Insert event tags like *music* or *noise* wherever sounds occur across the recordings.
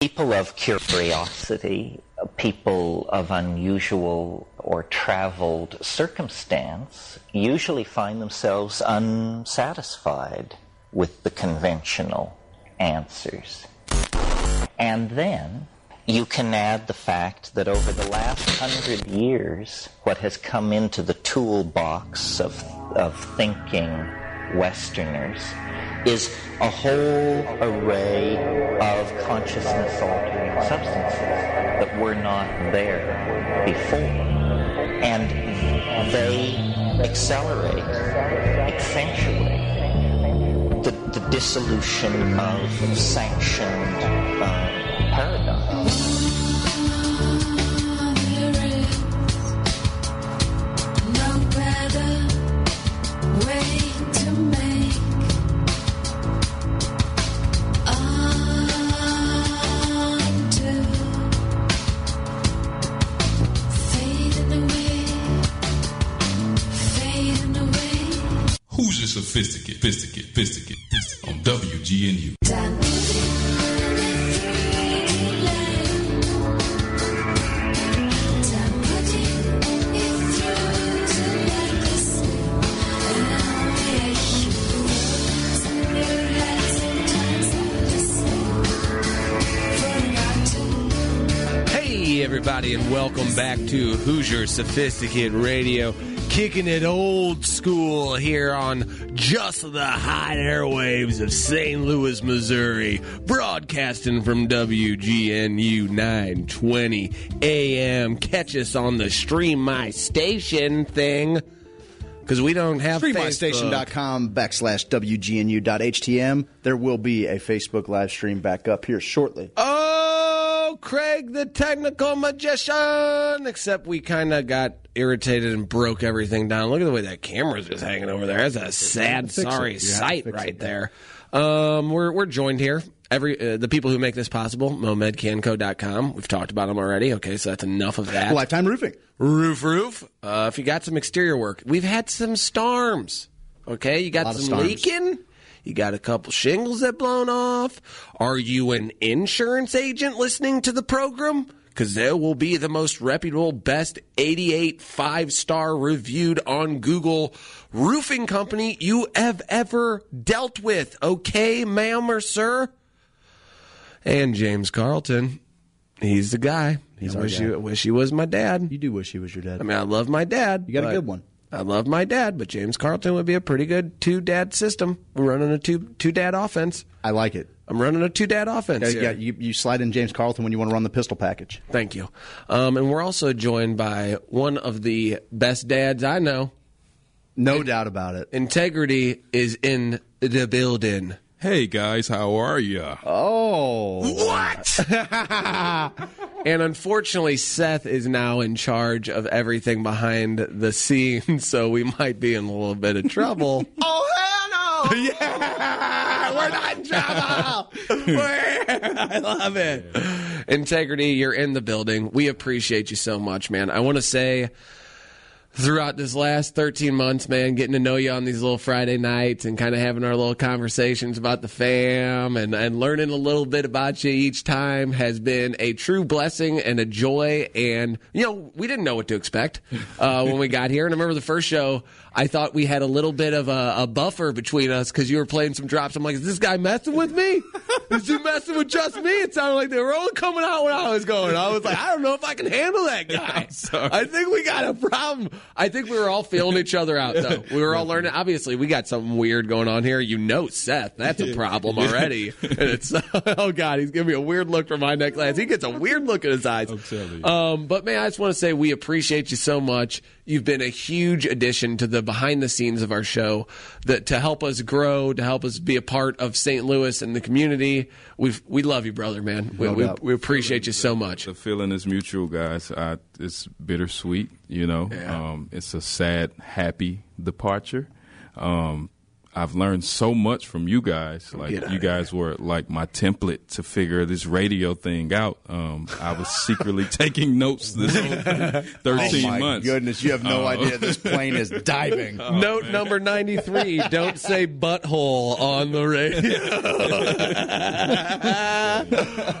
People of curiosity, uh, people of unusual or traveled circumstance, usually find themselves unsatisfied with the conventional answers. And then you can add the fact that over the last hundred years, what has come into the toolbox of, of thinking Westerners is a whole array of consciousness altering substances that were not there before. And they accelerate, accentuate the, the dissolution of sanctioned Sophisticate, sophisticate, sophisticate, sophisticate on WGNU? Hey, everybody, and welcome back to Hoosier Sophisticate Radio. Kicking it old school here on just the hot airwaves of St. Louis, Missouri. Broadcasting from WGNU 920 AM. Catch us on the Stream My Station thing. Because we don't have. StreamMyStation.com backslash WGNU.htm. There will be a Facebook live stream back up here shortly. Oh, Craig the technical magician. Except we kind of got irritated and broke everything down. Look at the way that camera's just hanging over there. That's a sad, sorry sight right it. there. Um, we're we're joined here. Every uh, the people who make this possible, MomedCanco.com. We've talked about them already. Okay, so that's enough of that. Lifetime Roofing. Roof, roof. Uh, if you got some exterior work, we've had some storms. Okay, you got some storms. leaking. You got a couple shingles that blown off. Are you an insurance agent listening to the program? Because there will be the most reputable, best 88 five star reviewed on Google roofing company you have ever dealt with. Okay, ma'am or sir? And James Carlton. He's the guy. He's I wish, guy. He, wish he was my dad. You do wish he was your dad. I mean, I love my dad. You got a good one. I love my dad, but James Carlton would be a pretty good two dad system. We're running a two two dad offense. I like it. I'm running a two dad offense. Yeah, yeah, you, you slide in James Carlton when you want to run the pistol package. Thank you. Um, and we're also joined by one of the best dads I know. No doubt about it. Integrity is in the building. Hey guys, how are you? Oh. What? *laughs* and unfortunately, Seth is now in charge of everything behind the scenes, *laughs* so we might be in a little bit of trouble. *laughs* Oh, hell no. Yeah, we're not in trouble. I love it. Integrity, you're in the building. We appreciate you so much, man. I want to say throughout this last 13 months, man, getting to know you on these little Friday nights and kind of having our little conversations about the fam and, and learning a little bit about you each time has been a true blessing and a joy. And, you know, we didn't know what to expect uh, when we got here. And I remember the first show, I thought we had a little bit of a, a buffer between us because you were playing some drops. I'm like, is this guy messing with me? Is he messing with just me? It sounded like they were all coming out when I was going. I was like, I don't know if I can handle that *laughs* guy. I think we got a problem. I think we were all feeling each other out, though. *laughs* We were all learning. Obviously, we got something weird going on here. You know, Seth. That's a problem already. *laughs* And it's oh god, he's giving me a weird look from my neck glass. He gets a weird look in his eyes. I'm telling you. Um, but man, I just want to say we appreciate you so much. You've been a huge addition to the behind the scenes of our show that to help us grow, to help us be a part of St. Louis and the community. We we love you, brother, man. We, No we, we appreciate you so much. The feeling is mutual, guys. I, it's bittersweet, you know. Yeah. Um, it's a sad, happy departure. Um, I've learned so much from you guys. Like you guys were like my template to figure this radio thing out. Um, I was secretly *laughs* taking notes this whole thirteen *laughs* oh my months. goodness, you have no Oh. idea this plane is diving. *laughs* Note number 93 don't say butthole on the radio.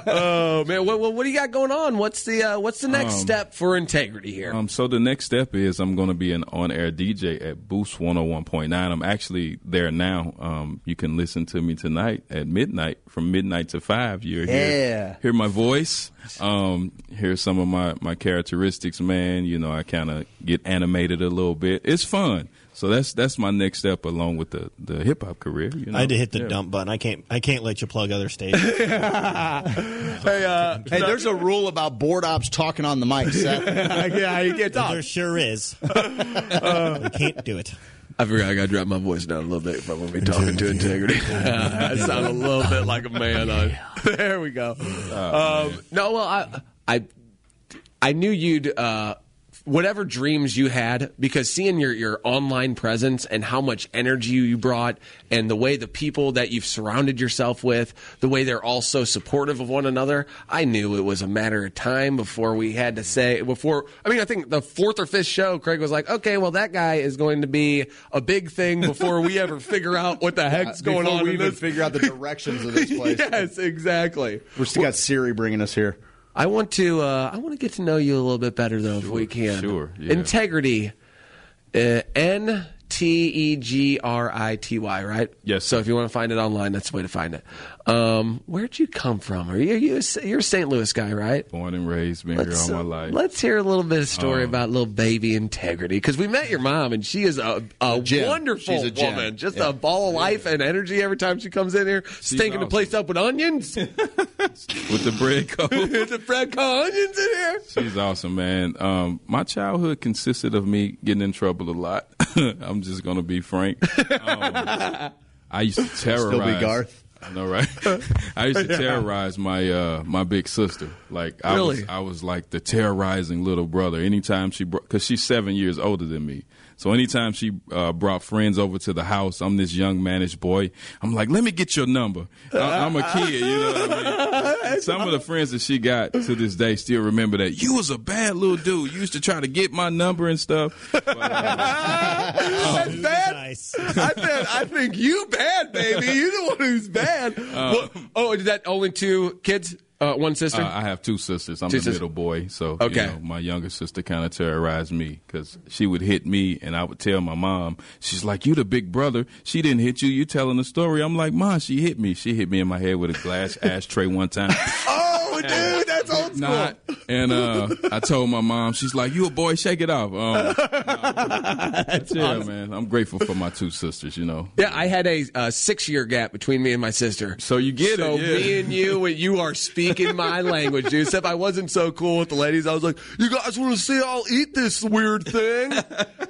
oh, man. What, what, what do you got going on? What's the uh, what's the next step for integrity here? Um, so the next step is I'm going to be an on-air DJ at Boost 101.9. I'm actually there now. Um, you can listen to me tonight at midnight from midnight to five. You Yeah. hear hear my voice. Um, hear some of my my characteristics, man. You know, I kind of get animated a little bit. It's fun. So that's that's my next step along with the the hip hop career. You know? I had to hit the Yeah. dump button. I can't. I can't let you plug other stations. *laughs* hey, uh, Hey, there's a rule about board ops talking on the mic, Seth. *laughs* yeah, you can't talk. there sure is. *laughs* we can't do it. I forgot I got to drop my voice down a little bit if I'm going to be talking to integrity. *laughs* *laughs* I sound a little bit like a man. On *laughs* there we go. um, no, well, I, I, I knew you'd. Uh, Whatever dreams you had, because seeing your, your online presence and how much energy you brought, and the way the people that you've surrounded yourself with, the way they're all so supportive of one another, I knew it was a matter of time before we had to say, before, I mean, I think the fourth or fifth show, Craig was like, okay, well, that guy is going to be a big thing before we ever figure out what the *laughs* heck's going Before on we even this. figure out the directions of this *laughs* place. yes, exactly. We're still got Siri bringing us here. I want to. Uh, I want to get to know you a little bit better, though, if we can. sure, yeah. Integrity. Uh, N T E G R I T Y. Right. Yes. So if you want to find it online, that's the way to find it. Um, where'd you come from? Are you, are you you're a St. Louis guy, right? Born and raised, been here all my uh, life. let's hear a little bit of story Um, about little baby integrity because we met your mom and she is a, a gem. wonderful She's a gem. woman, just Yeah. a ball of life and energy every time she comes in here, stinking the place up with onions. *laughs* with the bread code. *laughs* the Fred call onions in here. She's awesome, man. Um, my childhood consisted of me getting in trouble a lot. *laughs* I'm just gonna be frank. Um, I used to terrorize. Still be Garth. I know, right? *laughs* I used to *laughs* terrorize my uh, my big sister. Like I Really? was, I was like the terrorizing little brother. Anytime she, because she's seven years older than me. So anytime she uh, brought friends over to the house, I'm this young managed boy. I'm like, let me get your number. I, I'm a kid, you know what I mean? *laughs* Some of the friends that she got to this day still remember that you was a bad little dude. You used to try to get my number and stuff. But, *laughs* uh, That's bad. Nice. I said, I think you bad, baby. You the one who's bad. Well, oh, is that only two kids? Uh, one sister? Uh, I have two sisters. I'm Two the sisters. middle boy, so Okay. you know, my younger sister kind of terrorized me because she would hit me, and I would tell my mom. She's like, "You the big brother. She didn't hit you. You telling the story." I'm like, "Mom, she hit me. She hit me in my head with a glass *laughs* ashtray one time." Oh, dude, that's old school. Not. And uh, I told my mom, she's like, "You a boy? Shake it off." Um, that's yeah, man. I'm grateful for my two sisters. You know. Yeah, I had a, uh six year gap between me and my sister. So you get so it. Yeah. me and you, when you are speaking my *laughs* language, dude. Except I wasn't so cool with the ladies. I was like, "You guys want to see? I'll eat this weird thing."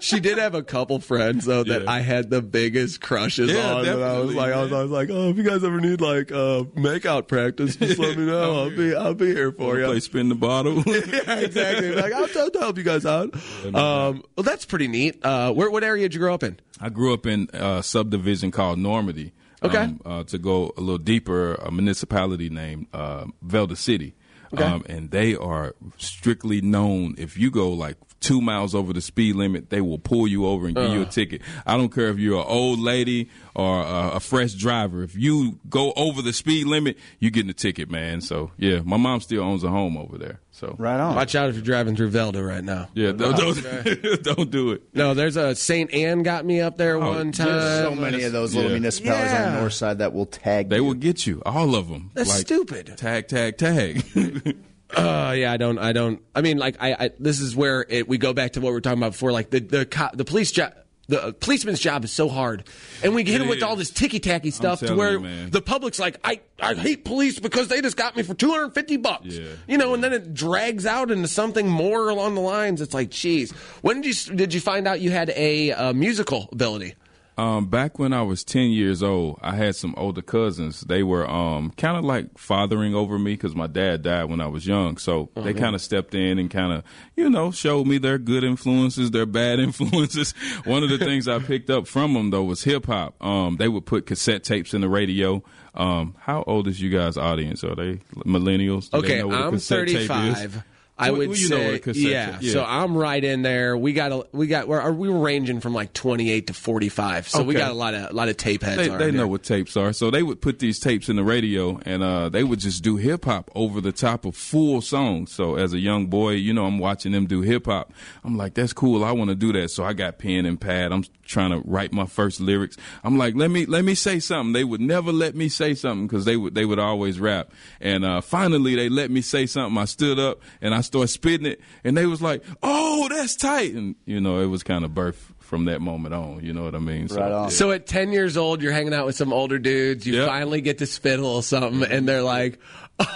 she did have a couple friends though that Yeah. I had the biggest crushes Yeah, on. And I was like, I was. I was like, "Oh, if you guys ever need like uh, makeout practice, just let me *laughs* know. I'll be, I'll be here for you." Play spin the bottle. *laughs* yeah, exactly. Like, I'll, I'll help you guys out. Um, well, that's pretty neat. Uh, where, what area did you grow up in? I grew up in a subdivision called Normandy. Okay. Um, uh, to go a little deeper, a municipality named uh, Velda City. Okay. Um, and they are strictly known. If you go like two miles over the speed limit, they will pull you over and give you a uh. ticket. I don't care if you're an old lady or a, a fresh driver. If you go over the speed limit, you're getting a ticket, man. So yeah, my mom still owns a home over there. So Right on. Watch out if you're driving through Velda right now. yeah, don't, don't, *laughs* don't do it. No, there's a St. Ann got me up there oh, one time. There's so many of those little Yeah. municipalities on the north side that will tag They you. will get you, all of them. That's stupid. Tag, tag, tag. *laughs* Uh, yeah, I don't, I don't. I mean, like, I, I this is where it, we go back to what we were talking about before. Like the the co- the police job. The uh, policeman's job is so hard, and we get hit It him with all this ticky tacky stuff to where you, the public's like, "I I hate police because they just got me for two hundred fifty bucks." Yeah. You know, and then it drags out into something more along the lines. It's like, geez, when did you did you find out you had a uh, musical ability? Um, back when I was 10 years old, I had some older cousins. They were um, kind of like fathering over me because my dad died when I was young. So they kind of stepped in and kind of, you know, showed me their good influences, their bad *laughs* influences. One of the things I picked up from them, though, was hip hop. Um, they would put cassette tapes in the radio. Um, how old is you guys' audience? Are they millennials? Do they Okay, know what a I'm cassette tape is? 35. I would well, say, yeah, yeah. So I'm right in there. We got a, we got we're, we were ranging from like 28 to 45. So we got a lot of a lot of tape heads. they, they know here. what tapes are. So they would put these tapes in the radio and uh, they would just do hip hop over the top of full songs. So as a young boy, you know, I'm watching them do hip hop. I'm like, that's cool. I want to do that. So I got pen and pad. I'm trying to write my first lyrics. I'm like, let me let me say something. They would never let me say something because they would they would always rap. And uh, finally, they let me say something. I stood up and I started spitting it, and they was like, "Oh, that's tight." And you know, it was kind of birth from that moment on. You know what I mean? So, Right on. yeah. So at 10 years old, you're hanging out with some older dudes. You Yep. finally get to spit a little something, and they're like,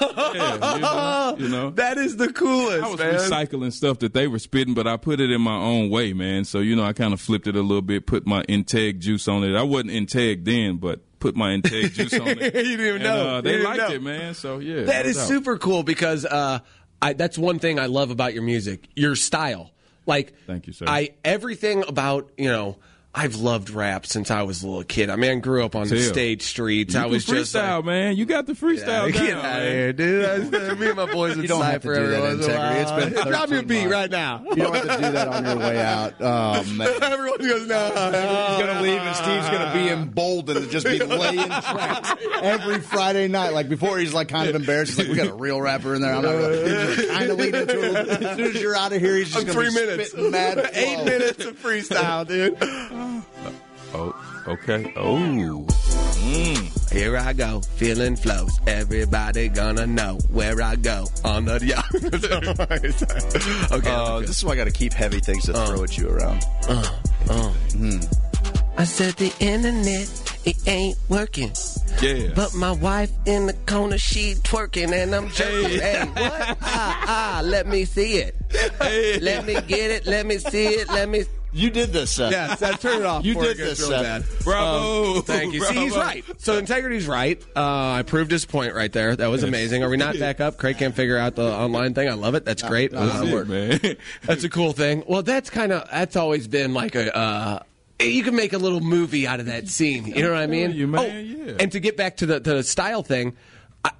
Yeah, you know, *laughs* you know. "That is the coolest." I was man. recycling stuff that they were spitting, but I put it in my own way, man. So you know, I kind of flipped it a little bit, put my Integ juice on it. I wasn't Integ then, but put my Integ juice on it. *laughs* You didn't even And, know. Uh, they didn't liked know. it, man. So yeah, that is no super cool because uh, I, that's one thing I love about your music, your style. Like, Thank you, sir. I everything about you know. I've loved rap since I was a little kid. I mean, I grew up on the stage streets. You I can was just freestyle, like, man. You got the freestyle get down, out man. of here, dude. I, *laughs* me and my boys would You don't have to cipher do that, every once in a Integrity. It's while. been Drop your beat right now. You don't have to do that on your way out. Oh *laughs* man. Um, Everyone goes, no. He's gonna leave, and Steve's gonna be emboldened to just be *laughs* laying tracks every Friday night. Like before, he's like kind of embarrassed. He's like, "We got a real rapper in there." I'm not gonna kind of lead into it. As soon as you're out of here, he's just gonna three be minutes. spitting mad Eight minutes of freestyle, dude. Oh, okay. Oh, Here I go, feeling flows. Everybody gonna know where I go on the *laughs* yacht. *laughs* okay. Uh, this is why I got to keep heavy things to throw at you around. I said the internet, it ain't working. yeah. But my wife in the corner, she twerking and I'm jerking. Hey, what? *laughs* Ah, ah, let me see it. Let me get it. Let me see it. Let me. You did this, Seth. Yes, I turn it off. You did this, really Seth. bad. Bravo. Um, thank you. See, he's right. So integrity's right. Uh, I proved his point right there. That was amazing. Are we not back up? Craig can't figure out the online thing. I love it. That's great. That's Uh, it, man. *laughs* That's a cool thing. Well, that's kind of that's always been like a. Uh, you can make a little movie out of that scene. You know what I mean? you, man. Oh, Yeah. And to get back to the the style thing, I,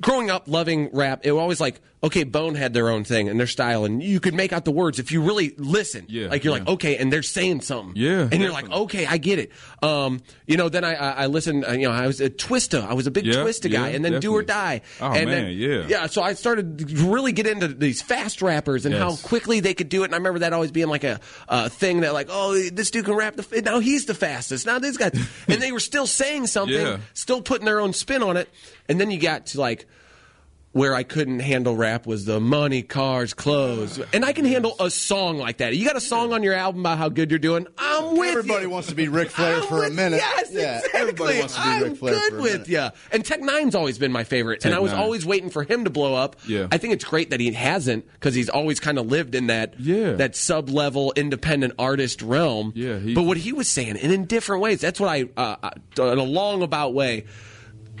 growing up loving rap, it was always like okay, Bone had their own thing and their style, and you could make out the words if you really listen. Yeah, like you're like okay, and they're saying something. Yeah, and you're like okay, I get it. Um, you know, then I I, I listened. uh, You know, I was a Twista. I was a big Yeah, Twista guy, yeah, and then Do or. Die. Oh, and man, then, yeah. yeah. So I started to really get into these fast rappers and how quickly they could do it. And I remember that always being like a, a thing that like, oh, this dude can rap. The f- now he's the fastest. Now this guy, and they were still saying something, *laughs* Yeah. still putting their own spin on it. And then you got to like where I couldn't handle rap was the money, cars, clothes, and I can handle a song like that. You got a song on your album about how good you're doing. I'm with you. Everybody you. wants to be Ric Flair I'm for a minute. Yes, yeah, exactly. everybody wants to be I'm Ric Flair good for a with minute. you. And Tech N9ne's always been my favorite, and I was Nine. always waiting for him to blow up. Yeah. I think it's great that he hasn't because he's always kind of lived in that Yeah. that sub level independent artist realm. Yeah, he- but what he was saying, and in different ways, that's what I uh, uh, in a long about way.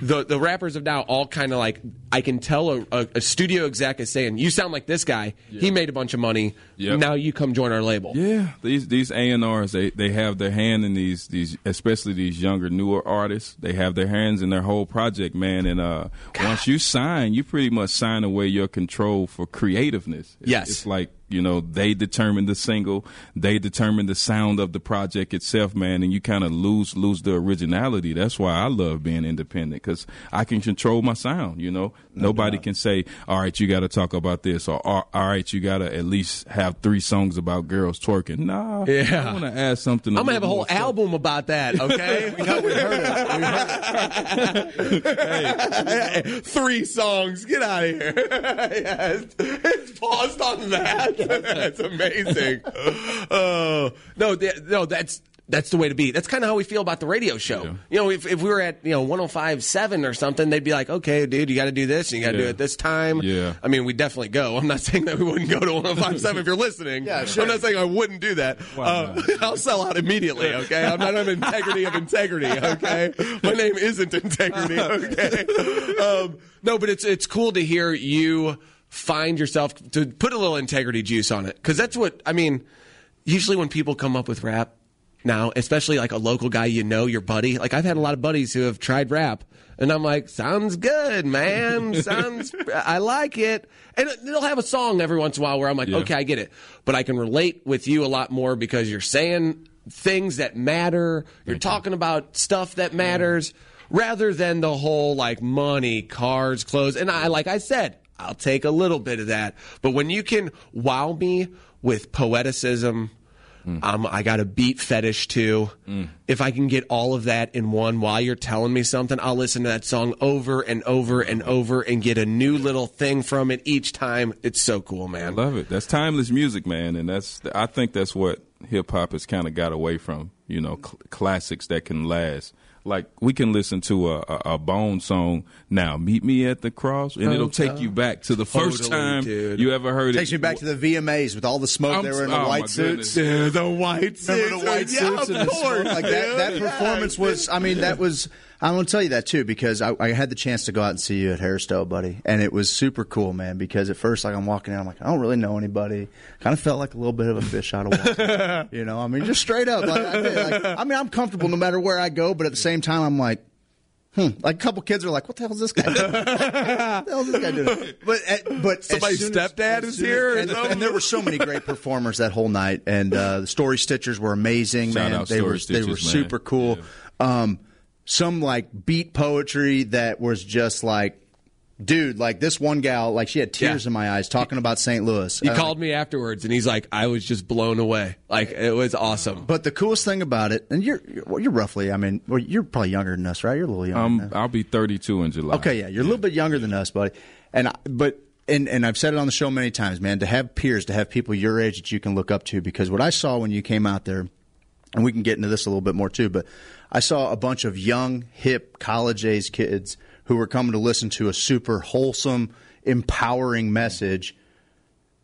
The the rappers of now all kind of like I can tell a, a, a studio exec is saying you sound like this guy. He made a bunch of money. Yep. Now you come join our label. Yeah, these these A and R's they they have their hand in these these especially these younger newer artists. They have their hands in their whole project, man. And uh, once you sign, you pretty much sign away your control for creativeness. It's, Yes. it's like you know they determine the single, they determine the sound of the project itself, man. And you kind of lose lose the originality. That's why I love being independent because I can control my sound. You know, nobody can say, "All right, you got to talk about this," or "All right, you got to at least have three songs about girls twerking." Nah, Yeah. I want to add something. I'm gonna have a whole album about that. *laughs* Okay. *laughs* Three songs. Get out of here. *laughs* yes. It's paused on that. that's amazing. Oh no, no, that's that's the way to be. That's kind of how we feel about the radio show. Yeah. You know, if, if we were at, you know, 105.7 or something, they'd be like, okay, dude, you got to do this and you got to do it this time. Yeah. I mean, we definitely go. I'm not *laughs* saying that we wouldn't go to 105.7 if you're listening. Yeah, sure. I'm not saying I wouldn't do that. Uh, *laughs* I'll sell out immediately, okay? I'm not an integrity of integrity, okay? My name isn't integrity, *laughs* okay? Um, no, but it's it's cool to hear you find yourself to put a little integrity juice on it because that's what I mean. Usually, when people come up with rap now, especially like a local guy you know, your buddy. Like I've had a lot of buddies who have tried rap, and I'm like, sounds good, man. *laughs* Sounds, I like it. And they'll have a song every once in a while where I'm like, Yeah. okay, I get it, but I can relate with you a lot more because you're saying things that matter. You're talking about stuff that matters. Mm. Rather than the whole like money, cars, clothes. And I, like I said, I'll take a little bit of that. But when you can wow me with poeticism, um, I got a beat fetish too. If I can get all of that in one while you're telling me something, I'll listen to that song over and over and over and get a new little thing from it each time. It's so cool, man. I love it. That's timeless music, man, and that's I think that's what hip hop has kind of got away from. You know, cl- classics that can last. Like we can listen to a, a, a Bone song now. Meet me at the cross, and it'll take you back to the first Totally, time dude. you ever heard it. Takes it. me back to the VMAs with all the smoke. I'm- they were in the oh, white suits. goodness. Yeah, the white Remember the white yeah, suits of course. Like that, that dude. performance was. I mean, that was. I'm gonna tell you that too because I, I had the chance to go out and see you at Hairstyle, buddy, and it was super cool, man. Because at first, like I'm walking in, I'm like, I don't really know anybody. Kind of felt like a little bit of a fish out of water, *laughs* you know. I mean, just straight up. Like, I, like, I mean, I'm comfortable no matter where I go, but at the same time, I'm like. Hmm. Like a couple kids are like, "What the hell is this guy doing? *laughs* what the hell is this guy doing?" But uh, but as Somebody's stepdad as is as- here or and, something? and there were so many great *laughs* performers that whole night, and uh, the Story Stitchers were amazing, Shout man. out they Story were they were Stitchers, man. super cool. Um, some like beat poetry that was just like, dude, like this one gal, like she had tears Yeah. in my eyes talking about St. Louis. He Uh, called me afterwards, and he's like, "I was just blown away. Like it was awesome." But the coolest thing about it, and you're you're, well, you're roughly, I mean, well, you're probably younger than us, right? You're a little younger. Um, us. I'll be 32 in July. Okay, yeah, you're a little bit younger than us, buddy. And I, but and and I've said it on the show many times, man. To have peers, to have people your age that you can look up to, because what I saw when you came out there, and we can get into this a little bit more too, but I saw a bunch of young, hip, college age kids who were coming to listen to a super wholesome, empowering message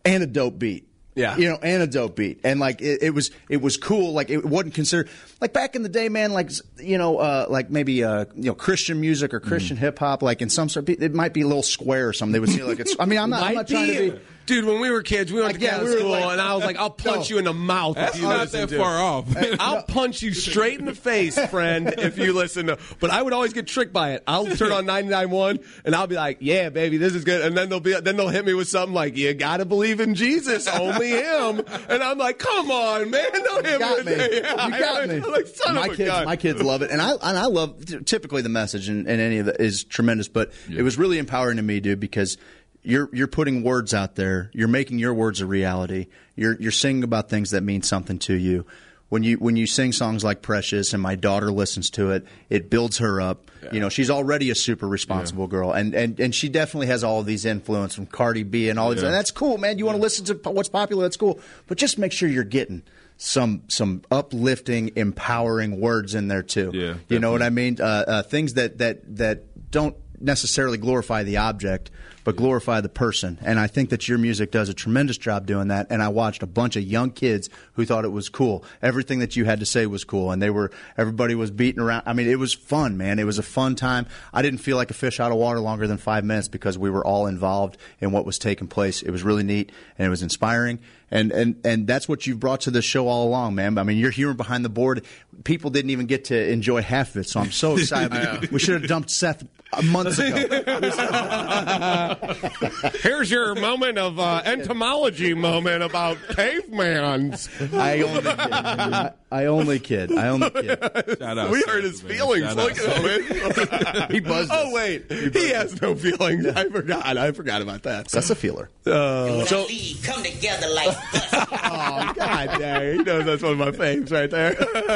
and a dope beat. Yeah. you know, and a dope beat, and like it, it was, it was cool. Like it wasn't considered like back in the day, man. Like you know, uh, like maybe uh, you know, Christian music or Christian hip hop. Like in some sort, it might be a little square or something. They would see like it's. I mean, I'm not, I'm not trying to be. Dude, when we were kids, we went Like, to yeah, Catholic we school, like- and I was like, "I'll punch No. you in the mouth That's if you not listen that to far off. *laughs* I'll punch you straight in the face, friend, if you listen to." But I would always get tricked by it. I'll turn on 99.1, and I'll be like, "Yeah, baby, this is good." And then they'll be, then they'll hit me with something like, "You got to believe in Jesus, only Him." And I'm like, "Come on, man, don't hit You got me." me. with. You got. I'm like, son my of kids, gun. my kids love it, and I and I love typically the message and, and any of it is tremendous. But it was really empowering to me, dude, because you're you're putting words out there. You're making your words a reality. You're you're singing about things that mean something to you. When you when you sing songs like Precious and my daughter listens to it, it builds her up. You know, she's already a super responsible girl, and, and and she definitely has all of these influence from Cardi B and all these. Yeah. And that's cool, man. You want to listen to what's popular? That's cool, but just make sure you're getting some some uplifting, empowering words in there too. Yeah, you know what I mean. Uh, uh, things that that that don't necessarily glorify the object, but glorify the person. And I think that your music does a tremendous job doing that. And I watched a bunch of young kids who thought it was cool. Everything that you had to say was cool, and they were everybody was beating around. I mean, it was fun, man. It was a fun time. I didn't feel like a fish out of water longer than five minutes because we were all involved in what was taking place. It was really neat and it was inspiring. And, and and that's what you've brought to this show all along, man. I mean, you're here behind the board. People didn't even get to enjoy half of it, so I'm so *laughs* excited. we should have dumped Seth months ago. *laughs* Here's your moment of uh, entomology moment about cavemans. I only kid. I, I only kid. I only kid. Shout out We Seth, hurt his man. feelings. Shout Look at him. *laughs* He buzzed. Oh us. wait, he has no feelings. I forgot. I forgot about that. That's a feeler. When I leave, come together like. *laughs* Oh God dang! He knows that's one of my faves right there.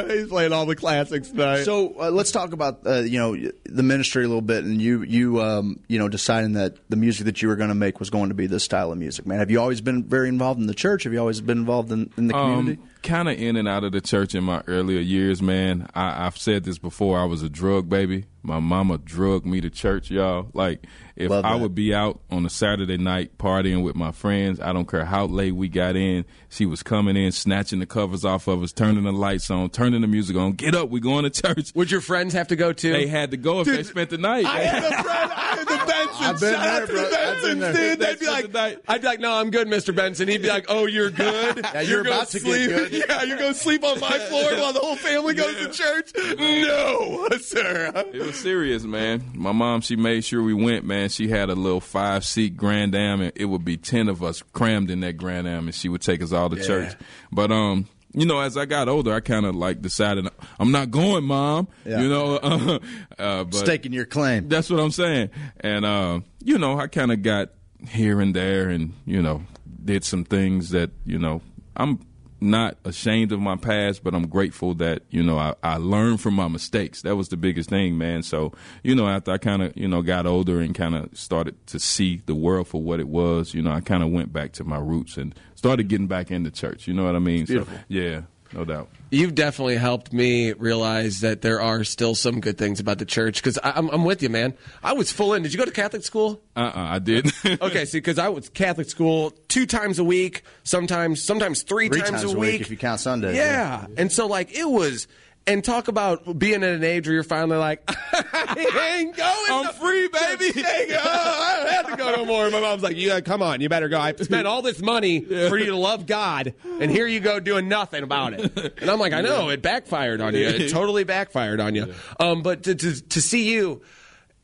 He's playing all the classics tonight. So uh, let's talk about uh, you know the ministry a little bit, and you you um, you know deciding that the music that you were going to make was going to be this style of music. Man, have you always been very involved in the church? Have you always been involved in, in the community? Um, kind of in and out of the church in my earlier years, man. I, I've said this before. I was a drug baby. My mama drugged me to church, y'all. Like if I would be out on a Saturday night partying with my friends, I don't care how late we got in. She was coming in, snatching the covers off of us, turning the lights on, turning the music on. Get up, we going to church. Would your friends have to go too? They had to go if they spent the night. I had a friend. I had the Benson. I've been Shout out to bro. the I've been Bensons, there. dude. They'd be like, the. I'd be like, no, I'm good, Mr. Benson. He'd be like, oh, you're good. *laughs* Yeah, you're gonna about to get sleep. good. Yeah, you're going to sleep on my *laughs* floor while the whole family goes to church. No, sir. It was serious, man. My mom, she made sure we went, man. She had a little five seat Grand Am, and it would be ten of us crammed in that Grand Am, and she would take us all to church. But um, you know, as I got older, I kind of like decided I'm not going, mom. Yeah. You know, *laughs* uh, but Staking your claim. that's what I'm saying. And uh, you know, I kind of got here and there, and you know, did some things that you know I'm not ashamed of my past, but I'm grateful that you know I, I learned from my mistakes. That was the biggest thing, man. So you know, after I kind of you know got older and kind of started to see the world for what it was, you know, I kind of went back to my roots and started getting back into church. You know what I mean? So, yeah, no doubt. You've definitely helped me realize that there are still some good things about the church because I'm, I'm with you, man. I was full in. Did you go to Catholic school? Uh, uh I did. *laughs* Okay, see, because I was Catholic school two times a week, sometimes sometimes three, Three times a week if you count Sundays, Yeah. and so like it was, and talk about being at an age where you're finally like, *laughs* I ain't going. I'm no- free, baby. *laughs* Oh, I don't have to go no more. My mom's like, yeah, come on, you better go. I *laughs* spent all this money for you to love God, and here you go doing nothing about it. And I'm like, I know it backfired on you. It totally backfired on you. Um, but to, to to see you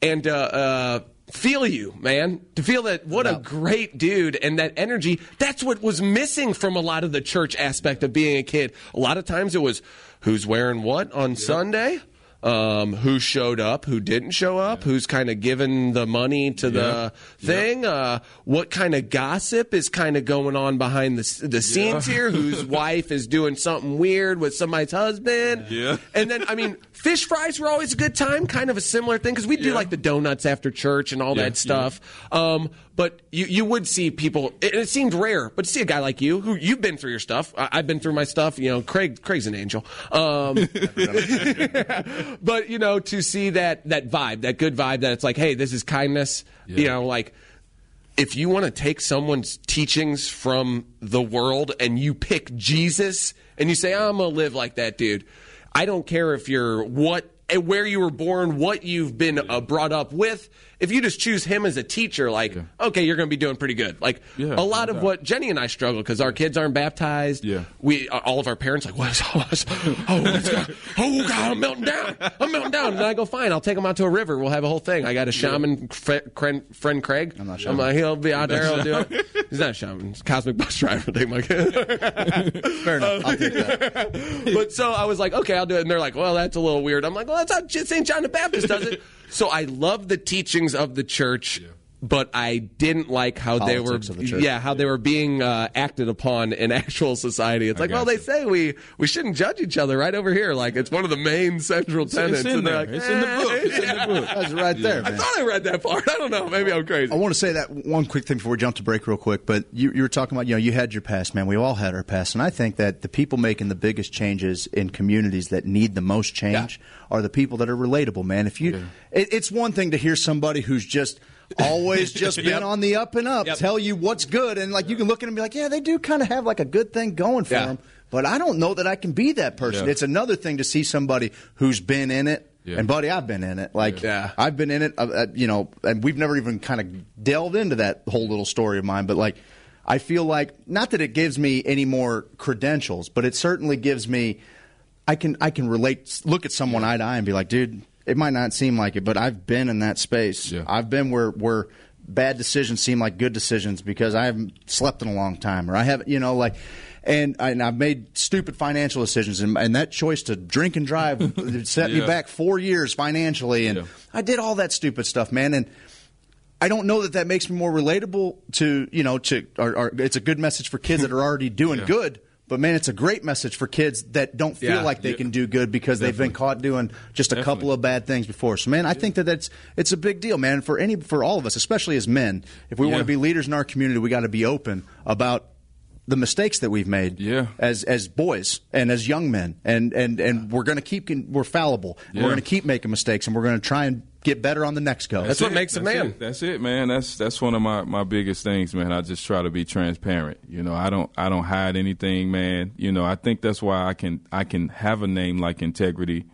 and uh, uh, feel you, man, to feel that what a great dude and that energy. That's what was missing from a lot of the church aspect of being a kid. A lot of times it was who's wearing what on Sunday. Um, who showed up, who didn't show up, who's kind of given the money to the thing, uh, what kind of gossip is kind of going on behind the, the scenes here, whose *laughs* wife is doing something weird with somebody's husband. Yeah. And then, I mean, fish fries were always a good time, kind of a similar thing, because we do Yeah. like the donuts after church and all Yeah, that stuff. Um, but you, you would see people, it, it seemed rare, but to see a guy like you, who you've been through your stuff, I, I've been through my stuff, you know, Craig, Craig's an angel. Um, *laughs* *laughs* but, you know, to see that, that vibe, that good vibe that it's like, hey, this is kindness, you know, like, if you want to take someone's teachings from the world and you pick Jesus and you say, I'm going to live like that dude, I don't care if you're what, where you were born, what you've been uh, brought up with. If you just choose him as a teacher, like, okay, you're going to be doing pretty good. Like, Yeah, a lot no of doubt. what Jenny and I struggle because our kids aren't baptized. Yeah. We, uh, all of our parents, like, what is, *laughs* oh, what's- oh, what's oh, God, I'm melting down. I'm melting down. And I go, fine, I'll take them out to a river. We'll have a whole thing. I got a shaman fr- friend, friend Craig. I'm not I'm like, he'll be out there. He'll do it. *laughs* He's not a shaman. He's a cosmic bus driver. *laughs* They like, Fair enough. I'll take that. but so I was like, okay, I'll do it. And they're like, well, that's a little weird. I'm like, well, that's how St. John the Baptist does it. *laughs* so I love the teachings of the church. But I didn't like how they were, the yeah, how they were being uh, acted upon in *laughs* actual society. It's like, well, they gotcha. say we we shouldn't judge each other right over here. Like it's one of the main central tenets. It's in and there. like, It's in the book. eh, It's in the book. That's right there, I thought I read that part. *laughs* I don't know. Maybe I'm crazy. I want to say that one quick thing before we jump to break, real quick. But you, you were talking about, you know, you had your past, man. We all had our past, and I think that the people making the biggest changes in communities that need the most change are the people that are relatable, man. If you, it, it's one thing to hear somebody who's just always *laughs* just been Yep. on the up and up Yep. tell you what's good, and like you can look at them and be like, yeah, they do kind of have like a good thing going for Yeah. them. But I don't know that I can be that person. Yeah. It's another thing to see somebody who's been in it. Yeah. And buddy, I've been in it. Like, Yeah. I've been in it. Uh, uh, you know, and we've never even kind of delved into that whole little story of mine. But like, I feel like not that it gives me any more credentials, but it certainly gives me. I can I can relate. Look at someone eye to eye and be like, dude, it might not seem like it, but I've been in that space. Yeah. I've been where where bad decisions seem like good decisions because I haven't slept in a long time, or I haven't, you know, like. And, I, and I've made stupid financial decisions, and, and that choice to drink and drive *laughs* set me back four years financially, and Yeah. I did all that stupid stuff, man. And I don't know that that makes me more relatable to you know to or, or it's a good message for kids that are already doing Yeah. good. But man, it's a great message for kids that don't feel Yeah. like they Yeah. can do good because they've been caught doing just a couple of bad things before. So man, I think that that's it's a big deal, man, for any for all of us, especially as men. If we want to be leaders in our community, we got to be open about the mistakes that we've made Yeah. as as boys and as young men and and and we're going to keep we're fallible Yeah. we're going to keep making mistakes and we're going to try and get better on the next go That's what it. makes a That's man. it. That's it, man. That's that's one of my, my biggest things, man. I just try to be transparent. You know, I don't I don't hide anything, man. You know, I think that's why I can I can have a name like integrity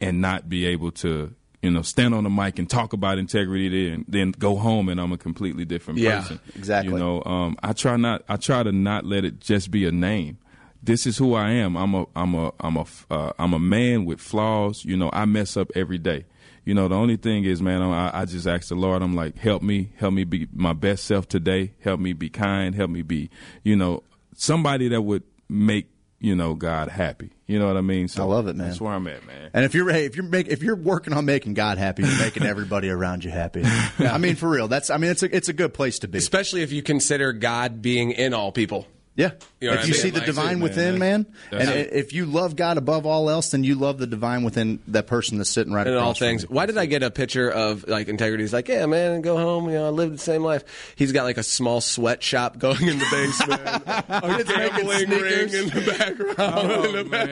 and not be able to you know stand on the mic and talk about integrity then then go home and I'm a completely different Yeah, person. exactly. You know, um, I try not I try to not let it just be a name. This is who I am. I'm a I'm a I'm a uh, I'm a man with flaws. You know, I mess up every day. You know, the only thing is, man, I, I just ask the Lord. I'm like, help me, help me be my best self today. Help me be kind. Help me be, you know, somebody that would make you know God happy. You know what I mean? So I love it, man. That's where I'm at, man. And if you're hey, if you're make, if you're working on making God happy, you're making everybody around you happy. *laughs* I mean, for real, that's I mean, it's a it's a good place to be. Especially if you consider God being in all people. Yeah. You know if what I you mean? see the That's divine it, within, man, That's and it. if you love God above all else, then you love the divine within that person that's sitting right in across all from things. you. Why did I get a picture of like integrity? He's like, yeah, man, go home. You know, I live the same life. He's got like a small sweatshop going in the basement. *laughs* *laughs* a gambling ring in the background. *laughs* in the back.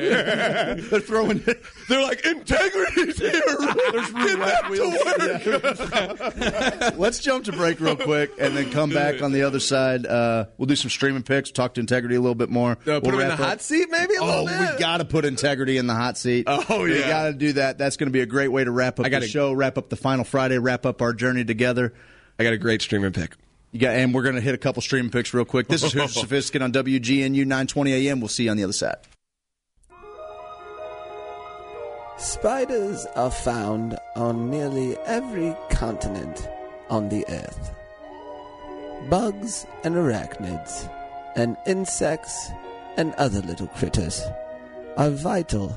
They're throwing. They're like, integrity's here. Get back to work. Let's jump to break real quick and then come back on the other side. Uh, we'll do some streaming picks, talk to integrity a little bit more. Uh, put We'll him in wrap the up- hot seat, maybe a Oh, little bit. we got to put integrity in the hot seat. Oh, we yeah. got to do that. That's going to be a great way to wrap up I gotta- show, wrap up the final Friday, wrap up our journey together. I got a great streaming pick. You got, and we're going to hit a couple streaming picks real quick. This is Who's *laughs* the Sophisticate on WGNU 920 AM. We'll see you on the other side. Spiders are found on nearly every continent on the earth. Bugs and arachnids, and insects and other little critters are vital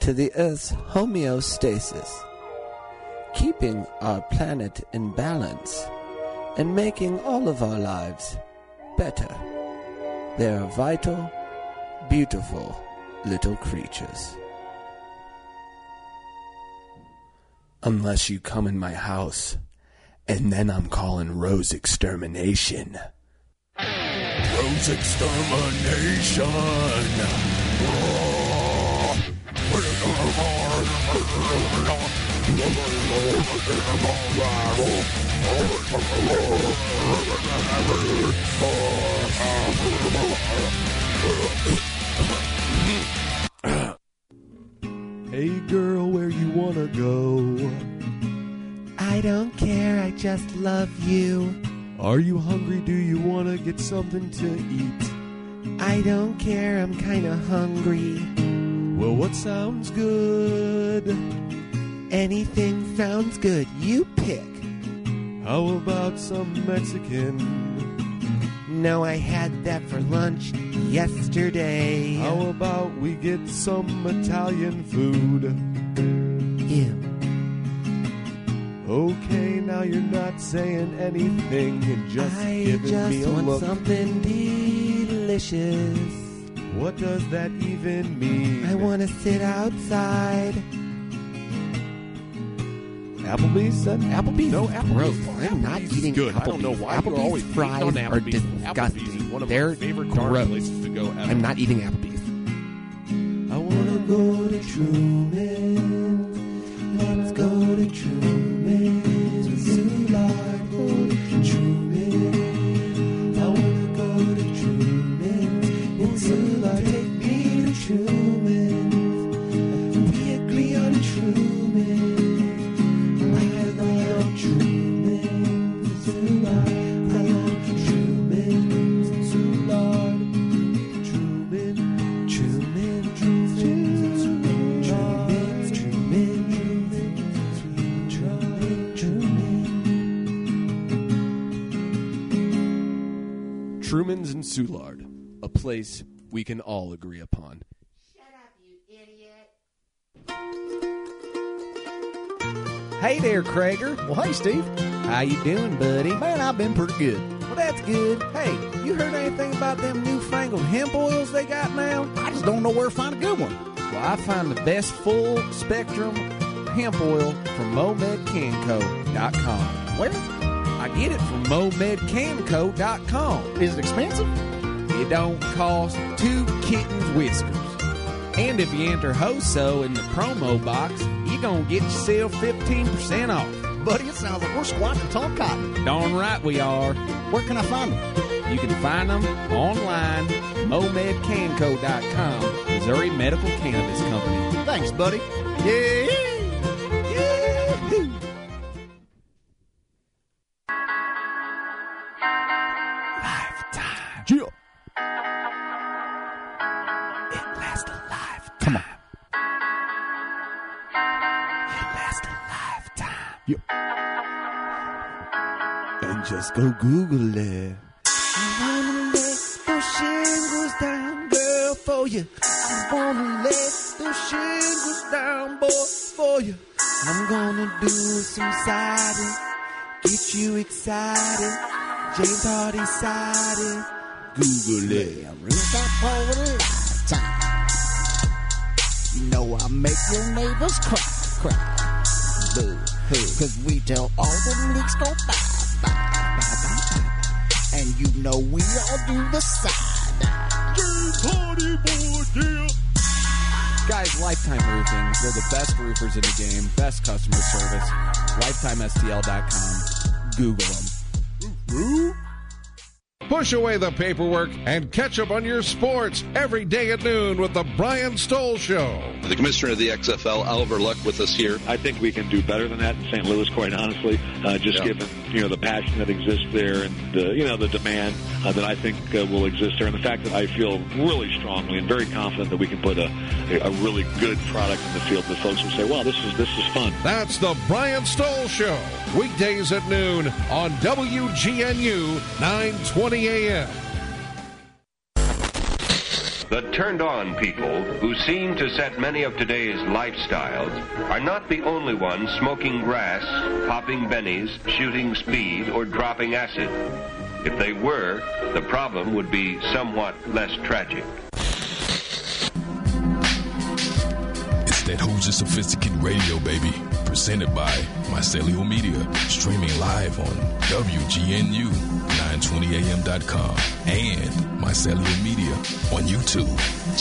to the earth's homeostasis, keeping our planet in balance and making all of our lives better. They are vital, beautiful little creatures. Unless you come in my house, and then I'm calling Rose Extermination. Rose Extermination! Hey girl, where you wanna go? I don't care, I just love you. Are you hungry? Do you wanna get something to eat? I don't care, I'm kinda hungry. Well, what sounds good? Anything sounds good, you pick. How about some Mexican? No, I had that for lunch yesterday. How about we get some Italian food? Ew. Okay, now you're not saying anything and just I giving just me a want look. something delicious. What does that even mean? I want to sit outside. Applebee's. Then? Applebee's No, Applebee's. gross. I'm not Applebee's eating good. Applebee's. I don't know why Applebee's you're always fries on are disgusting. Applebee's is one of They're my favorite gross. places to go ever. I'm not eating Applebee's. I wanna go to Truman's. Soulard, a place we can all agree upon. Shut up, you idiot. Hey there, Krager. Well, hey, Steve. How you doing, buddy? Man, I've been pretty good. Well, that's good. Hey, you heard anything about them newfangled hemp oils they got now? I just don't know where to find a good one. Well, I find the best full spectrum hemp oil from MomedCanco.com. Where? Get it from MomedCanco.com. Is it expensive? It don't cost two kittens whiskers. And if you enter HOSO in the promo box, you're going to get yourself 15% off. Buddy, it sounds like we're squatting tall cotton. Darn right we are. Where can I find them? You can find them online, momedcanco.com, Missouri Medical Cannabis Company. Thanks, buddy. Yeah. Just go Google it. I wanna let those shingles down, girl, for you. I wanna let those shingles down, boy, for you. I'm gonna do some siding, get you excited. James Hardie siding. Google it. Real that poet lifetime. You know I make your neighbors cry, cry. Boo hoo. Cause we tell all them leaks go bye, And you know we all do the side. James Hardie boy, yeah. Guys, Lifetime Roofing, they're the best roofers in the game, best customer service. LifetimeSTL.com. Google them. Push away the paperwork and catch up on your sports every day at noon with the Brian Stoll Show. The commissioner of the XFL, Oliver Luck, with us here. I think we can do better than that in St. Louis, quite honestly. Uh, just Yeah. given you know the passion that exists there and the you know the demand uh, that I think uh, will exist there, and the fact that I feel really strongly and very confident that we can put a, a, really good product in the field that folks will say, "Wow, this is this is fun." That's the Brian Stoll Show, weekdays at noon on WGNU 920 AM. The turned on people who seem to set many of today's lifestyles are not the only ones smoking grass, popping bennies, shooting speed, or dropping acid. If they were, the problem would be somewhat less tragic. That Sophisticated Radio, baby. Presented by Mycelio Media. Streaming live on WGNU920AM.com and Mycelio Media on YouTube.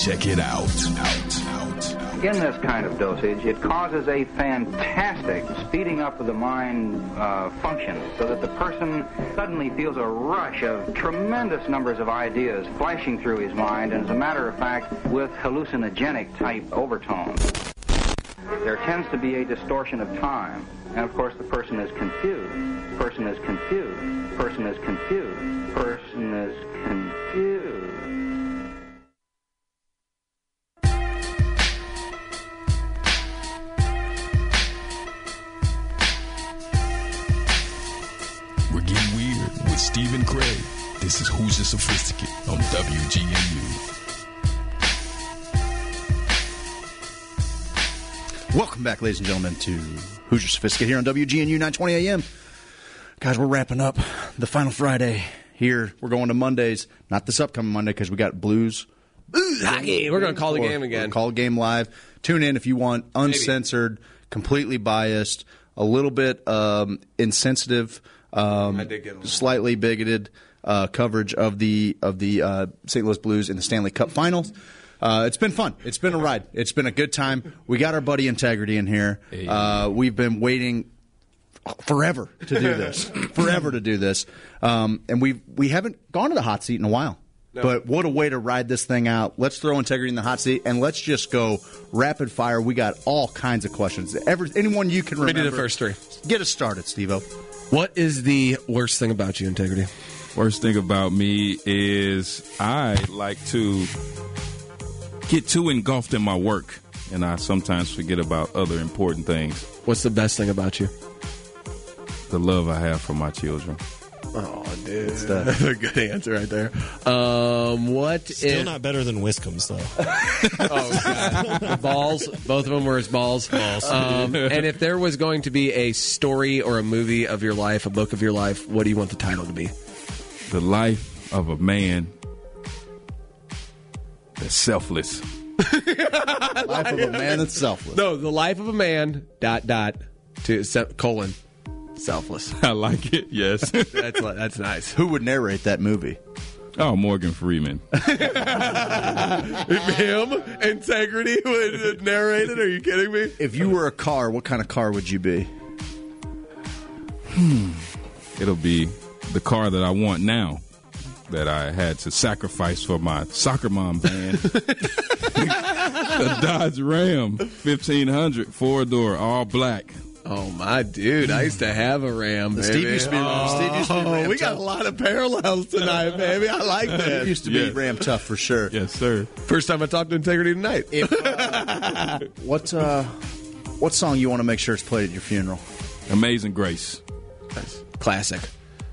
Check it out. Out, out. In this kind of dosage, it causes a fantastic speeding up of the mind uh, function so that the person suddenly feels a rush of tremendous numbers of ideas flashing through his mind, and as a matter of fact, with hallucinogenic type overtones. There tends to be a distortion of time, and of course, the person is confused. Person is confused. Person is confused. Person is confused. We're getting weird with Stephen Craig. This is Who's Your Sophisticate on WGNU. Welcome back, ladies and gentlemen, to Your Sophisticate here on WGNU 920 AM. Guys, we're wrapping up the final Friday here. We're going to Mondays, not this upcoming Monday because we got Blues. hockey. We're gonna call the game again. Call the game live. Tune in if you want uncensored, completely biased, a little bit um, insensitive, um, I did get slightly bigoted uh, coverage of the of the uh, St. Louis Blues in the Stanley Cup Finals. Uh, it's been fun. It's been a ride. It's been a good time. We got our buddy Integrity in here. Uh, we've been waiting forever to do this, *laughs* forever to do this, um, and we we haven't gone to the hot seat in a while. But what a way to ride this thing out. Let's throw integrity in the hot seat and let's just go rapid fire. We got all kinds of questions. Every, anyone you can remember. do the first three. Get us started, Steve What is the worst thing about you, Integrity? Worst thing about me is I like to get too engulfed in my work, and I sometimes forget about other important things. What's the best thing about you? The love I have for my children. Oh, dude, *laughs* that's a good answer right there. Um, what? Still if- not better than Wiscoms, though. *laughs* oh, God. The balls. Both of them were his balls. Balls. Um, *laughs* and if there was going to be a story or a movie of your life, a book of your life, what do you want the title to be? The life of a man that's selfless. *laughs* Life of a man that's selfless. No, the life of a man. Dot dot. To se- colon. Selfless. *laughs* I like it. Yes. *laughs* that's that's nice. Who would narrate that movie? Oh, Morgan Freeman. Him, integrity would narrate it. Are you kidding me? If you were a car, what kind of car would you be? Hmm. It'll be the car that I want now that I had to sacrifice for my soccer mom band. *laughs* the Dodge Ram 1500 four door, all black. Oh my dude! I used to have a Ram. Baby. Steve used to be- oh, Steve used to be Ram we got a lot of parallels tonight, *laughs* baby. I like It that. used to be Yeah. Ram Tough for sure. Yes, sir. First time I talked to integrity tonight. What uh, what song you want to make sure it's played at your funeral? Amazing Grace. Classic.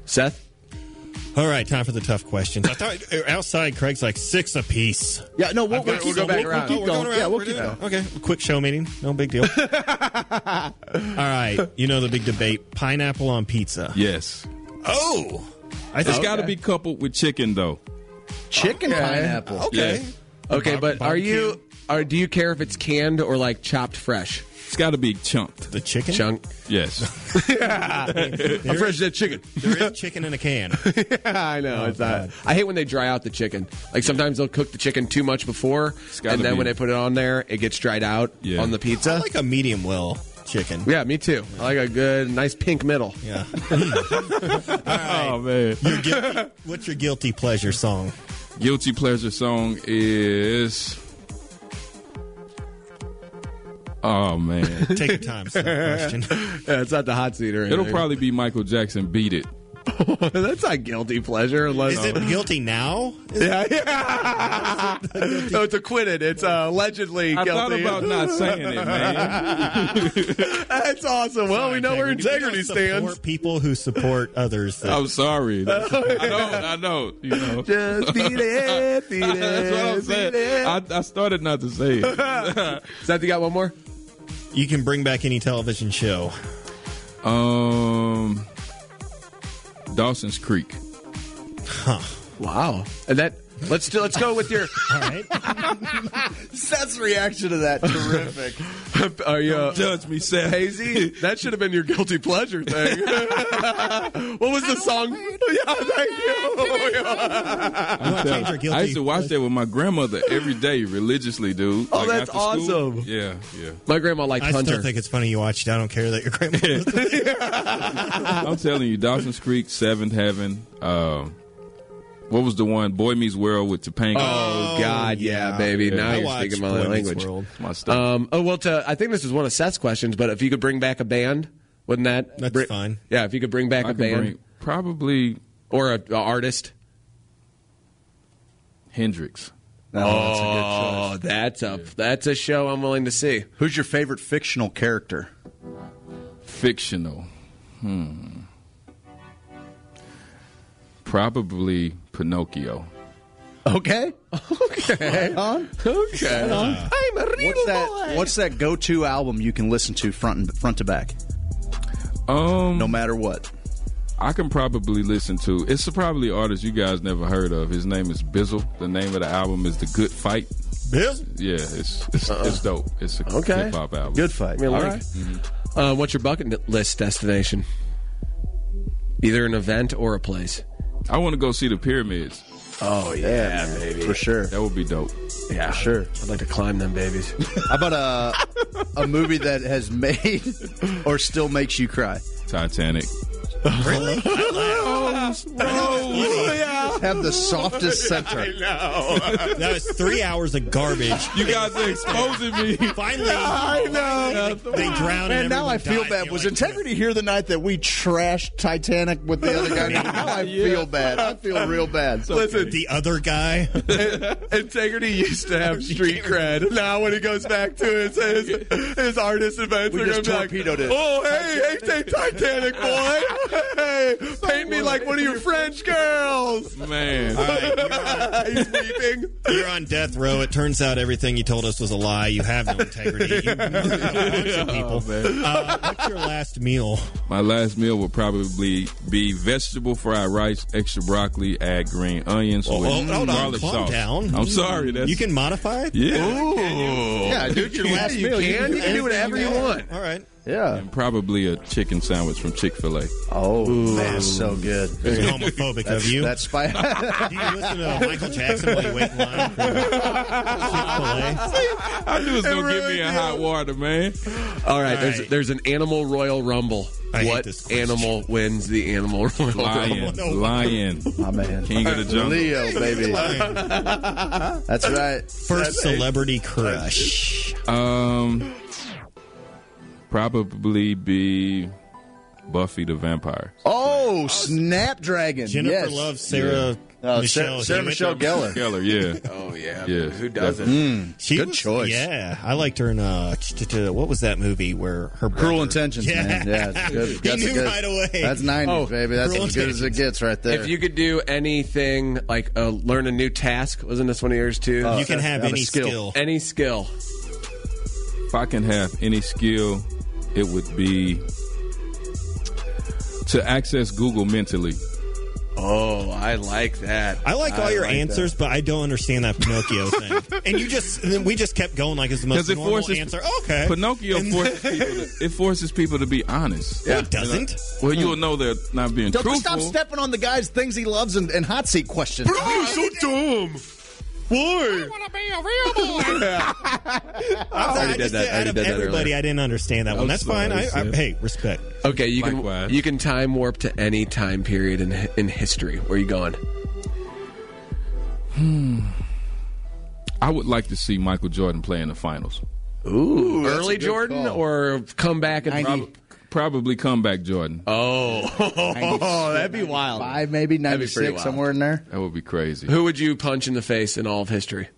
Seth. All right, time for the tough questions. I thought uh, outside Craig's like six apiece. Yeah, no, we'll, I've got- we'll go back we'll- around. we'll keep going. Yeah, we'll We're keep doing- going. Okay, quick show meeting, no big deal. *laughs* All right, you know the big debate: pineapple on pizza. Yes. Oh, I It's think got to be coupled with chicken, though. Chicken pineapple. okay. Okay, but are you? Are do you care if it's canned or like chopped fresh? It's got to be chunked. The chicken. Chunk. Yes. *laughs* I'm fresh that chicken. There is chicken in a can. *laughs* I know oh, it's uh, not. I hate when they dry out the chicken. Like sometimes they'll cook the chicken too much before, and then be- when they put it on there, it gets dried out Yeah. on the I pizza. like a medium well chicken. yeah, me too. I like a good, nice pink middle. Yeah. *laughs* All right. Oh man. Your guilty, what's your guilty pleasure song? Guilty pleasure song is. Oh man. *laughs* Take your time. Question. *laughs* Yeah, it's not the hot seat or anything. It'll probably be Michael Jackson. Beat it. *laughs* That's not guilty pleasure unless. Is it guilty now? Is yeah, yeah. no, it's acquitted. It's uh, allegedly I guilty. I thought about not saying it, man. That's awesome. Well, we know where integrity stands. People who support others. that- I'm sorry. I know. I know. You know. Just beat it, beat it. That's what I'm saying. I, I started not to say it. Seth, you got one more? You can bring back any television show. Um, Dawson's Creek. Huh. Wow. And that let's do, let's go with your. *laughs* All right. Seth's reaction to that terrific. *laughs* Are you uh, Judge me, Seth. hazy? That should have been your guilty pleasure thing. *laughs* what was the song? Yeah, thank you. You want to your guilty? I used to watch that with my grandmother every day, religiously, dude. Oh, Like, that's after school. awesome. Yeah, yeah. My grandma liked I Hunter. still think it's funny you watched. I don't care that your grandma. I'm telling you, Dawson's Creek, Seventh Heaven. Um, what was the one? Boy Meets World with Topanga. Oh, God, yeah, yeah. baby. Now I you're speaking my Boy Meets language. World. my stuff. Um, oh well, to, I think this is one of Seth's questions, but if you could bring back a band, wouldn't that? That's bri- fine. Yeah, if you could bring back I a band bring probably or a, a artist. Hendrix. Oh, that's a that's a show I'm willing to see. Who's your favorite fictional character? Fictional. Hmm. Probably Pinocchio. Okay. Okay, On. okay. I'm a real What's that? What's that go-to album you can listen to front and front to back, Um, no matter what? I can probably listen to. It's probably an artist you guys never heard of. His name is Bizzle. The name of the album is The Good Fight. Bizzle. Yeah, it's it's, it's dope. It's a Okay. hip hop album. Good fight. All All right. Uh, what's your bucket list destination? Either an event or a place. I want to go see the pyramids. Oh yeah, baby. for sure. That would be dope. Yeah, Sure. I'd like to climb them babies. *laughs* How about a a movie that has made *laughs* or still makes you cry? Titanic. Really? *laughs* *laughs* Have oh, the softest center. *laughs* that was three hours of garbage. You guys are exposing me. Finally, I know. they drowned. And and now I feel died. bad. You're Was like, Integrity here the night that we trashed Titanic with the other guy? Now I feel bad. I feel real bad. Listen, the other guy? Integrity used to have street cred. Now when he goes back to his his, his artist events, We they're just gonna be like, torpedoed it. "Oh, hey, hey, hey, Titanic boy, hey, paint me like one of your *laughs* French girls." Man. He's *laughs* weeping. You're on death row. It turns out everything you told us was a lie. You have no integrity. You murdered a bunch of people. man. Uh, what's your last meal? My last meal will probably be vegetable fried rice, extra broccoli, add green onions Well, with hold- hold on, garlic calm sauce. down. I'm sorry. That's, You can modify it. Yeah. Ooh. Yeah, dude, your last you meal. Can, you can do anything whatever you want. All right. Yeah. And probably a chicken sandwich from Chick fil A. Oh, man, so good. It's homophobic That's- of you. That's spy. *laughs* Do you listen to Michael Jackson while you wait in line Chick-fil-A? *laughs* I knew it was gonna give me a hot water, man. All right, All there's there's an animal royal rumble. I hate what this animal wins the animal *laughs* royal Lion, rumble? lion, My man. king of the jungle. Leo, baby. That's right. First celebrity crush. Um, probably be Buffy the Vampire. Oh, Snapdragon. Jennifer yes. Love, Sarah Uh, Michelle Sarah, Sarah Michelle Gellar. Geller, yeah, Oh yeah, yeah. Who doesn't? Mm, She good was- choice. Yeah, I liked her in uh, what was that movie where her brother, Cruel Intentions, Yeah. man. Yeah, it's *laughs* good. He That's knew good. right away. That's 90s, Oh, baby. That's Cruel as good as it gets right there. If you could do anything like uh, learn a new task, wasn't this one of yours too? Uh, you can have Have any skill. skill. Any skill. If I can have any skill, it would be to access Google mentally. Oh, I like that. I like all I your like answers, but I don't understand that Pinocchio *laughs* thing. And you just, and then we just kept going like it's the most it normal forces answer. Oh, okay, Pinocchio forces people. To, it forces people to be honest. No, it doesn't. Well, you'll know they're not being Don't truthful. stop stepping on the guy's things he loves and, and hot seat questions. You're so dumb. Why? I, already did just, that. I Out already of did that everybody, earlier. I didn't understand that one. That's fine. I, I, hey, respect. Okay, you Likewise. can you can time warp to any time period in in history. Where are you going? Hmm. I would like to see Michael Jordan play in the finals. Ooh, early Jordan call. or come back and 90. Prob- Probably comeback Jordan. oh, *laughs* that'd be wild. Five, maybe That'd 96, somewhere in there. That would be crazy. Who would you punch in the face in all of history?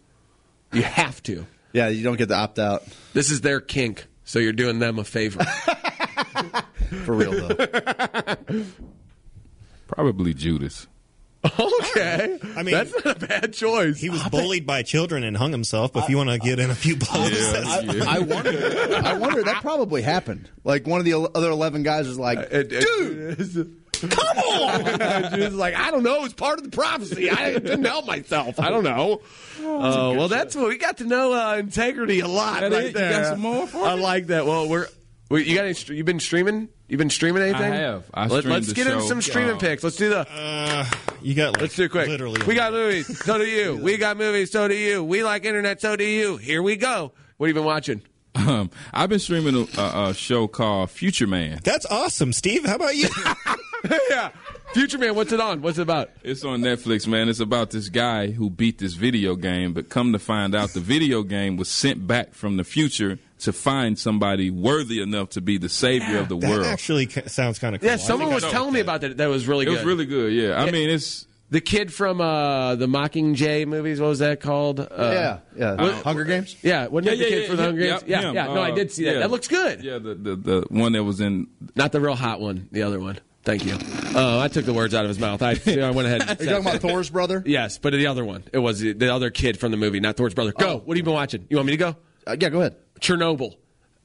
You have to. Yeah, you don't get the opt out. This is their kink, so you're doing them a favor. *laughs* For real, though. *laughs* Probably Judas. Okay, I mean- that's not a bad choice. He was bullied by children and hung himself. But if you want to get in a few blows, that's- I, I wonder. I wonder. That probably happened. Like one of the el- other eleven guys was like, dude. Come on! *laughs* Just like I don't know. It's part of the prophecy. I didn't help myself. I don't know. Oh well, that's what we got to know uh, integrity a lot That right it? You there. got some more for I me? like that. Well, we're. We- You got any? You've been streaming? You've been streaming anything? I have. I Let, streamed us the get into show. some streaming Uh, picks. Let's do the. uh, you got like Let's do it quick. Literally, we got movies. So do you. *laughs* We got movies. So do you. We like internet. So do you. Here we go. What have you been watching? Um, I've been streaming a, a, a show called Future Man. That's awesome, Steve. How about you? *laughs* yeah. Future Man. What's it on? What's it about? It's on Netflix, man. It's about this guy who beat this video game, but come to find out the video game was sent back from the future to find somebody worthy enough to be the savior of the that world. actually sounds kind of cool. Yeah, someone was telling me about that. That was really good. it good. was really good, yeah. I mean, it's The kid from uh, the Mockingjay movies. What was that called? Uh, yeah, yeah. What- Hunger Games. Yeah, wasn't yeah, that the yeah, kid yeah, from the yeah, Hunger Games? yeah, Yeah, him. yeah. No, I Uh, did see that. yeah. That looks good. yeah, the, the the one that was in. Not the real hot one. The other one. Thank you. Oh, I took the words out of his mouth. I, I went ahead. And *laughs* Are you talking about Thor's brother? Yes, but the other one. It was the, the other kid from the movie, not Thor's brother. Go. Oh. What have you been watching? You want me to go? Uh, yeah, go ahead. Chernobyl.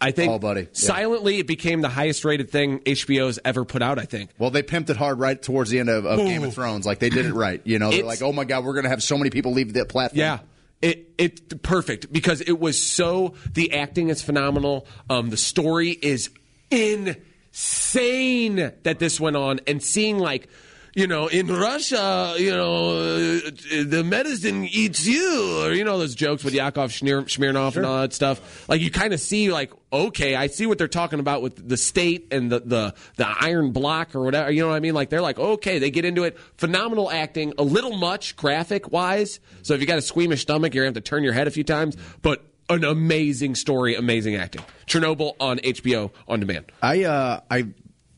I think. Oh, buddy. Yeah. Silently, it became the highest rated thing HBO's ever put out. I think. Well, they pimped it hard right towards the end of, of Game of Thrones. Like they did it right. You know, they're It's- like, oh my god, we're going to have so many people leave that platform. Yeah. It it perfect because it was so the acting is phenomenal. Um, the story is insane that this went on and seeing like you know in Russia you know uh, the medicine eats you or you know those jokes with Yakov Smirnoff and all that stuff. Like you kind of see like okay I see what they're talking about with the state and the the the iron block or whatever you know what I mean? Like they're like okay they get into it. Phenomenal acting a little much graphic wise so if you got a squeamish stomach you're gonna have to turn your head a few times but an amazing story amazing acting. Chernobyl on HBO on demand. I uh, I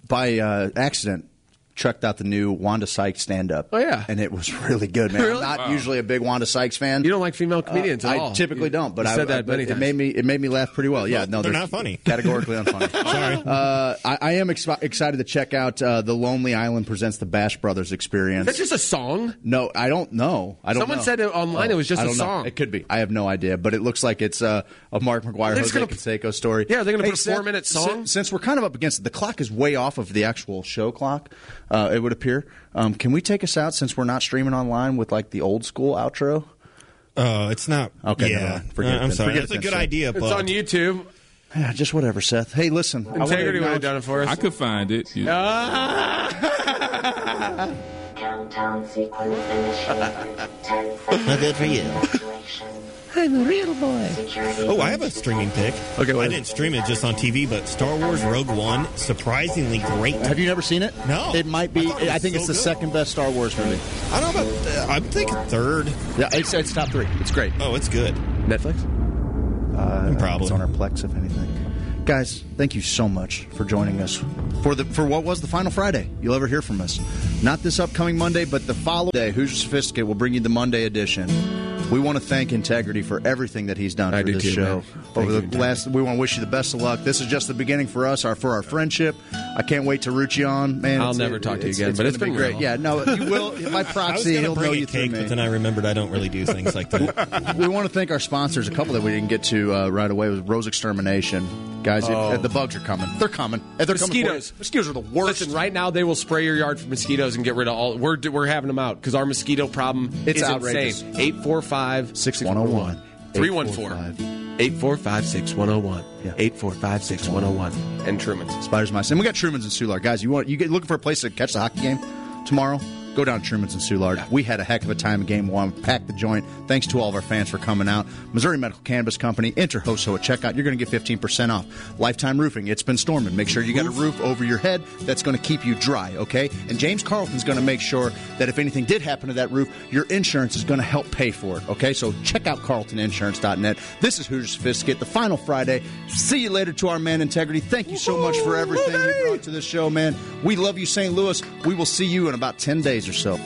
by uh, accident checked out the new Wanda Sykes stand up. Oh, yeah. and it was *laughs* really good, man. Really? I'm not Wow. usually a big Wanda Sykes fan. you don't like female comedians Uh, at I all typically You- don't, but you I, said I- that but many it times made me it made me laugh pretty well. Yeah, no, they're not funny. *laughs* Categorically unfunny. *laughs* Sorry. Uh, I, I am ex- excited to check out uh, the Lonely Island presents the Bash Brothers experience. that's just a song no, I don't know. I don't. Someone know. said it online it was just I a don't know. song. It could be. I have no idea, but it looks like it's uh, a Mark McGwire, They're Jose gonna- Canseco story. Yeah, they're gonna Hey, put a four-minute song? Since, since we're kind of up against it, the clock is way off of the actual show clock. Uh, it would appear. Um, can we take us out since we're not streaming online with like the old school outro? Oh, it's not. Okay, Yeah. mind. Forget Uh, it I'm then. sorry. Forget That's it a good sir. idea, it's but on YouTube Yeah, just whatever, Seth. Hey, listen. I Integrity would have done it for us. I could find it. You- Countdown sequence initiated. Well, good for you. I'm a real boy. Oh, I have a streaming pick. Okay, I didn't stream it just on TV, but Star Wars Rogue One, surprisingly great. Have you never seen it? No. It might be. I it I, think so it's the good. second best Star Wars movie. I don't know about. Uh, I'm thinking third. Yeah, it's, it's top three. It's great. Oh, it's good. Netflix? Uh, Probably. It's on our Plex, if anything. Guys, thank you so much for joining us for the for what was the final Friday you'll ever hear from us. Not this upcoming Monday, but the following day. hoosier Your Sophisticate will bring you the Monday edition. We want to thank Integrity for everything that he's done I for this too, show over you, the last. We want to wish you the best of luck. This is just the beginning for us, our for our friendship. I can't wait to root you on, man. I'll It's- never talk to you it's- again, but gonna it's been be great. Yeah, no, you *laughs* will by was proxy. He'll know you a through cake, me. but then I remembered I don't really do things like that. *laughs* we want to thank our sponsors. A couple that we didn't get to uh, right away was Rose Extermination. Guys, if- Oh. the bugs are coming. They're coming. And they're coming. Mosquitoes. For you. Mosquitoes are the worst. Listen, right now they will spray your yard for mosquitoes and get rid of all. We're we're having them out because our mosquito problem It's is outrageous. insane. Eight four five 6101. 314 845 6101 845 6101 and Truman's. Spiders Mice. And we got Truman's and Soulard. Guys, you want you get looking for a place to catch the hockey game tomorrow? Go down to Truman's and Soulard. We had a heck of a time in game one. Packed the joint. Thanks to all of our fans for coming out. Missouri Medical Cannabis Company. Enter HOSO at checkout. You're going to get 15% off. Lifetime Roofing. It's been storming. Make sure you got a roof over your head that's going to keep you dry, okay? And James Carlton's going to make sure that if anything did happen to that roof, your insurance is going to help pay for it, okay? So check out carltoninsurance.net. This is Hoosier Sophisticate, the final Friday. See you later to our man Integrity. Thank you so much for everything you brought to this show, man. We love you, St. Louis. We will see you in about 10 days yourself.